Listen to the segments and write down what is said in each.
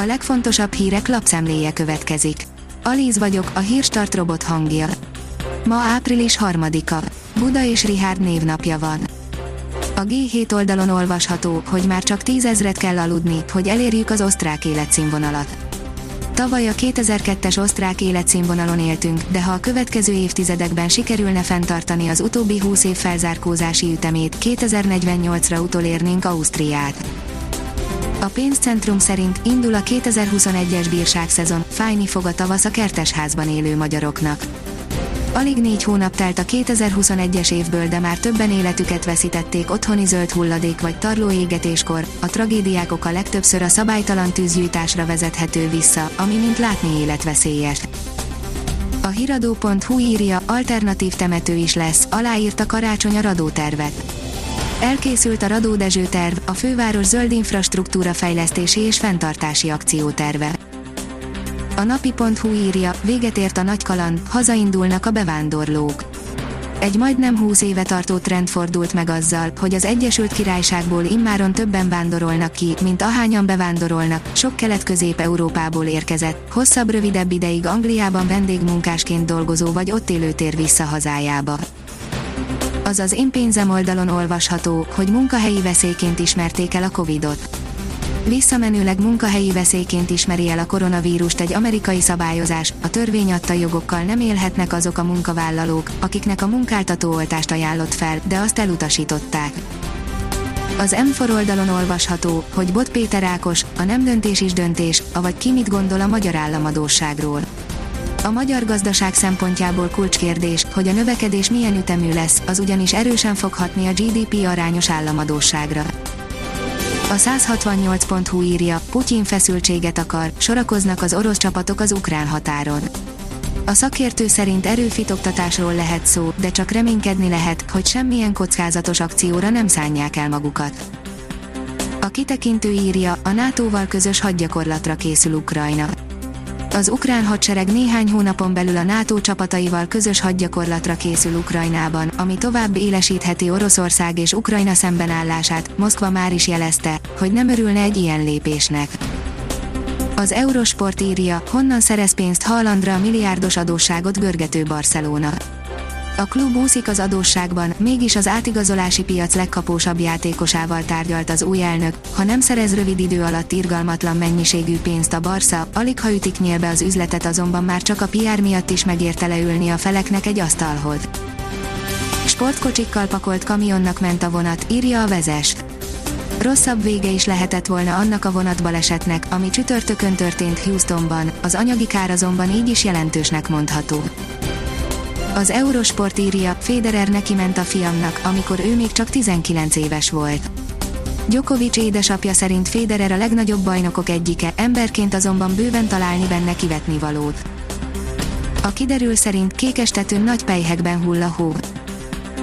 A legfontosabb hírek lapszemléje következik. Alíz vagyok, a hírstart robot hangja. Ma április harmadika. Buda és Rihárd névnapja van. A G7 oldalon olvasható, hogy már csak tízezret kell aludni, hogy elérjük az osztrák életszínvonalat. Tavaly a 2002-es osztrák életszínvonalon éltünk, de ha a következő évtizedekben sikerülne fenntartani az utóbbi 20 év felzárkózási ütemét, 2048-ra utolérnénk Ausztriát. A pénzcentrum szerint indul a 2021-es bírságszezon, fájni fog a tavasz a kertesházban élő magyaroknak. Alig négy hónap telt a 2021-es évből, de már többen életüket veszítették otthoni zöld hulladék vagy tarló égetéskor. A tragédiák oka legtöbbször a szabálytalan tűzgyújtásra vezethető vissza, ami mint látni életveszélyes. A hiradó.hu írja, alternatív temető is lesz, aláírta karácsony a radótervet. Elkészült a Radó Dezső terv, a főváros zöld infrastruktúra fejlesztési és fenntartási akcióterve. A napi.hu írja, véget ért a nagy kaland, hazaindulnak a bevándorlók. Egy majdnem 20 éve tartó trend fordult meg azzal, hogy az Egyesült Királyságból immáron többen vándorolnak ki, mint ahányan bevándorolnak, sok kelet-közép-európából érkezett, hosszabb-rövidebb ideig Angliában vendégmunkásként dolgozó vagy ott élő tér vissza hazájába. Az én pénzem oldalon olvasható, hogy munkahelyi veszélyként ismerték el a Covid-ot Visszamenőleg munkahelyi veszélyként ismeri el a koronavírust egy amerikai szabályozás, a törvény adta jogokkal nem élhetnek azok a munkavállalók, akiknek a munkáltató oltást ajánlott fel, de azt elutasították. Az M4 oldalon olvasható, hogy Bot Péter Ákos, a nem döntés is döntés, avagy ki mit gondol a magyar államadóságról. A magyar gazdaság szempontjából kulcskérdés, hogy a növekedés milyen ütemű lesz, az ugyanis erősen fog hatni a GDP arányos államadóságra. A 168.hu írja, Putyin feszültséget akar, sorakoznak az orosz csapatok az ukrán határon. A szakértő szerint erőfitoktatásról lehet szó, de csak reménykedni lehet, hogy semmilyen kockázatos akcióra nem szánják el magukat. A kitekintő írja, a NATO-val közös hadgyakorlatra készül Ukrajna az ukrán hadsereg néhány hónapon belül a NATO csapataival közös hadgyakorlatra készül Ukrajnában, ami tovább élesítheti Oroszország és Ukrajna szembenállását. Moszkva már is jelezte, hogy nem örülne egy ilyen lépésnek. Az Eurosport írja, honnan szerez pénzt Haalandra a milliárdos adósságot görgető Barcelona. A klub úszik az adósságban, mégis az átigazolási piac legkapósabb játékosával tárgyalt az új elnök, ha nem szerez rövid idő alatt irgalmatlan mennyiségű pénzt a Barca, alig ha ütik nyílbe az üzletet azonban már csak a PR miatt is megérte leülni a feleknek egy asztalhoz. Sportkocsikkal pakolt kamionnak ment a vonat, írja a vezes. Rosszabb vége is lehetett volna annak a vonatbalesetnek, ami csütörtökön történt Houstonban, az anyagi kár azonban így is jelentősnek mondható. Az Eurosport írja, Federer neki ment a fiamnak, amikor ő még csak 19 éves volt. Djokovic édesapja szerint Federer a legnagyobb bajnokok egyike, emberként azonban bőven találni benne kivetni valót. A kiderül szerint kékestetőn nagy pejhekben hull a hó.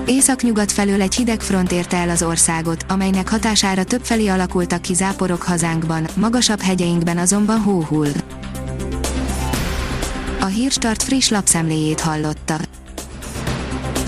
Északnyugat felől egy hideg front érte el az országot, amelynek hatására többfelé alakultak ki záporok hazánkban, magasabb hegyeinkben azonban hó hull. A Hírstart friss lapszemléjét hallotta.